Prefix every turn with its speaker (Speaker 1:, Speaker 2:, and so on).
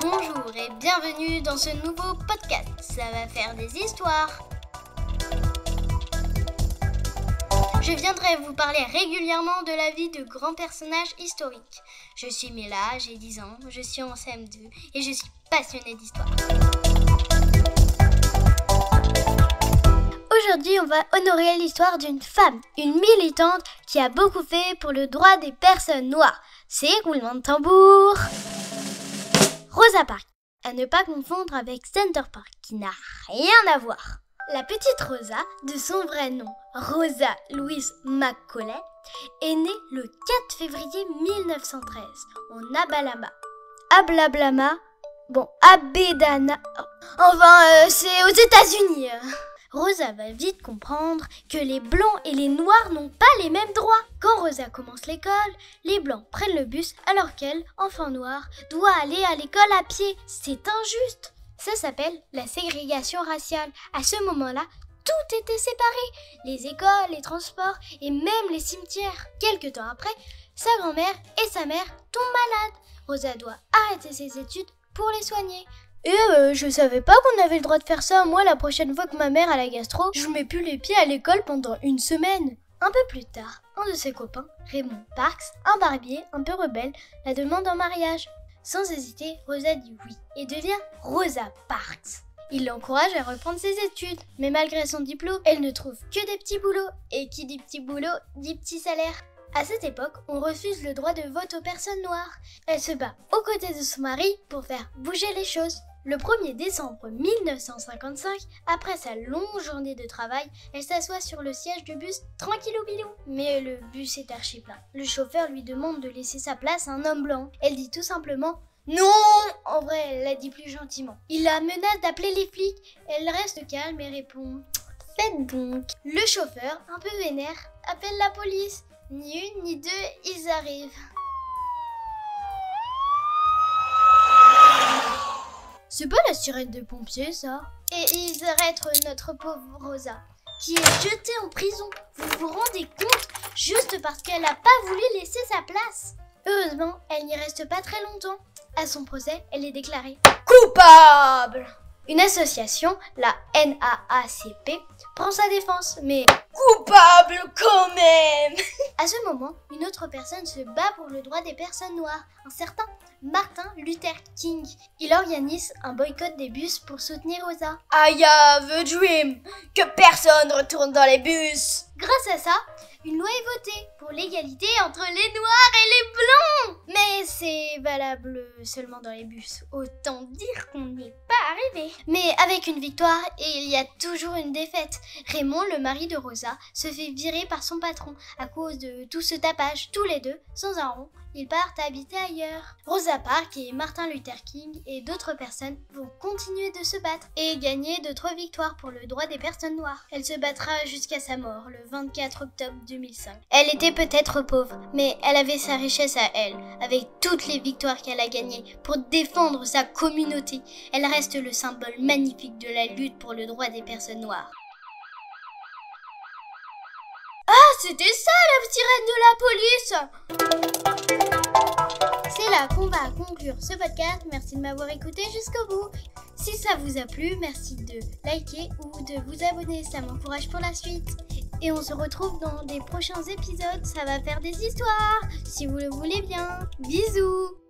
Speaker 1: Bonjour et bienvenue dans ce nouveau podcast. Ça va faire des histoires. Je viendrai vous parler régulièrement de la vie de grands personnages historiques. Je suis Mila, j'ai 10 ans, je suis en CM2 et je suis passionnée d'histoire. Aujourd'hui, on va honorer l'histoire d'une femme, une militante qui a beaucoup fait pour le droit des personnes noires. C'est roulement de tambour. Rosa Parks, à ne pas confondre avec Center Park, qui n'a rien à voir. La petite Rosa, de son vrai nom Rosa Louise McCauley, est née le 4 février 1913 en Abalama. Ablablama Bon, Abedana. Enfin, euh, c'est aux États-Unis. Rosa va vite comprendre que les blancs et les noirs n'ont pas les mêmes droits. Quand Rosa commence l'école, les blancs prennent le bus alors qu'elle, enfant noire, doit aller à l'école à pied. C'est injuste. Ça s'appelle la ségrégation raciale. À ce moment-là, tout était séparé. Les écoles, les transports et même les cimetières. Quelque temps après, sa grand-mère et sa mère tombent malades. Rosa doit arrêter ses études pour les soigner. Et euh, je savais pas qu'on avait le droit de faire ça. Moi, la prochaine fois que ma mère a la gastro, je mets plus les pieds à l'école pendant une semaine. Un peu plus tard, un de ses copains, Raymond Parks, un barbier un peu rebelle, la demande en mariage. Sans hésiter, Rosa dit oui et devient Rosa Parks. Il l'encourage à reprendre ses études, mais malgré son diplôme, elle ne trouve que des petits boulots. Et qui dit petit boulot, dit petit salaire. À cette époque, on refuse le droit de vote aux personnes noires. Elle se bat aux côtés de son mari pour faire bouger les choses. Le 1er décembre 1955, après sa longue journée de travail, elle s'assoit sur le siège du bus tranquillou bilou. Mais le bus est archi plein. Le chauffeur lui demande de laisser sa place à un homme blanc. Elle dit tout simplement non En vrai, elle l'a dit plus gentiment. Il la menace d'appeler les flics. Elle reste calme et répond Faites donc. Le chauffeur, un peu vénère, appelle la police. Ni une ni deux, ils arrivent. C'est pas la sirène des pompiers, ça Et ils arrêtent notre pauvre Rosa, qui est jetée en prison. Vous vous rendez compte Juste parce qu'elle n'a pas voulu laisser sa place. Heureusement, elle n'y reste pas très longtemps. À son procès, elle est déclarée coupable. Une association, la NAACP, prend sa défense, mais coupable quand même À ce moment, une autre personne se bat pour le droit des personnes noires, un certain Martin Luther King. Il organise un boycott des bus pour soutenir Rosa. I have a dream que personne retourne dans les bus. Grâce à ça, une loi est votée pour l'égalité entre les noirs et les blancs. Mais c'est valable seulement dans les bus. Autant dire qu'on n'est pas Mais avec une victoire, et il y a toujours une défaite. Raymond, le mari de Rosa, se fait virer par son patron à cause de tout ce tapage. Tous les deux, sans un rond, ils partent habiter ailleurs. Rosa Parks et Martin Luther King et d'autres personnes vont continuer de se battre et gagner d'autres victoires pour le droit des personnes noires. Elle se battra jusqu'à sa mort le 24 octobre 2005. Elle était peut-être pauvre, mais elle avait sa richesse à elle, avec toutes les victoires qu'elle a gagnées pour défendre sa communauté. Elle reste le symbole magnifique de la lutte pour le droit des personnes noires. Ah, c'était ça la sirène de la police C'est là qu'on va conclure ce podcast. Merci de m'avoir écouté jusqu'au bout. Si ça vous a plu, merci de liker ou de vous abonner, ça m'encourage pour la suite. Et on se retrouve dans des prochains épisodes, ça va faire des histoires, si vous le voulez bien. Bisous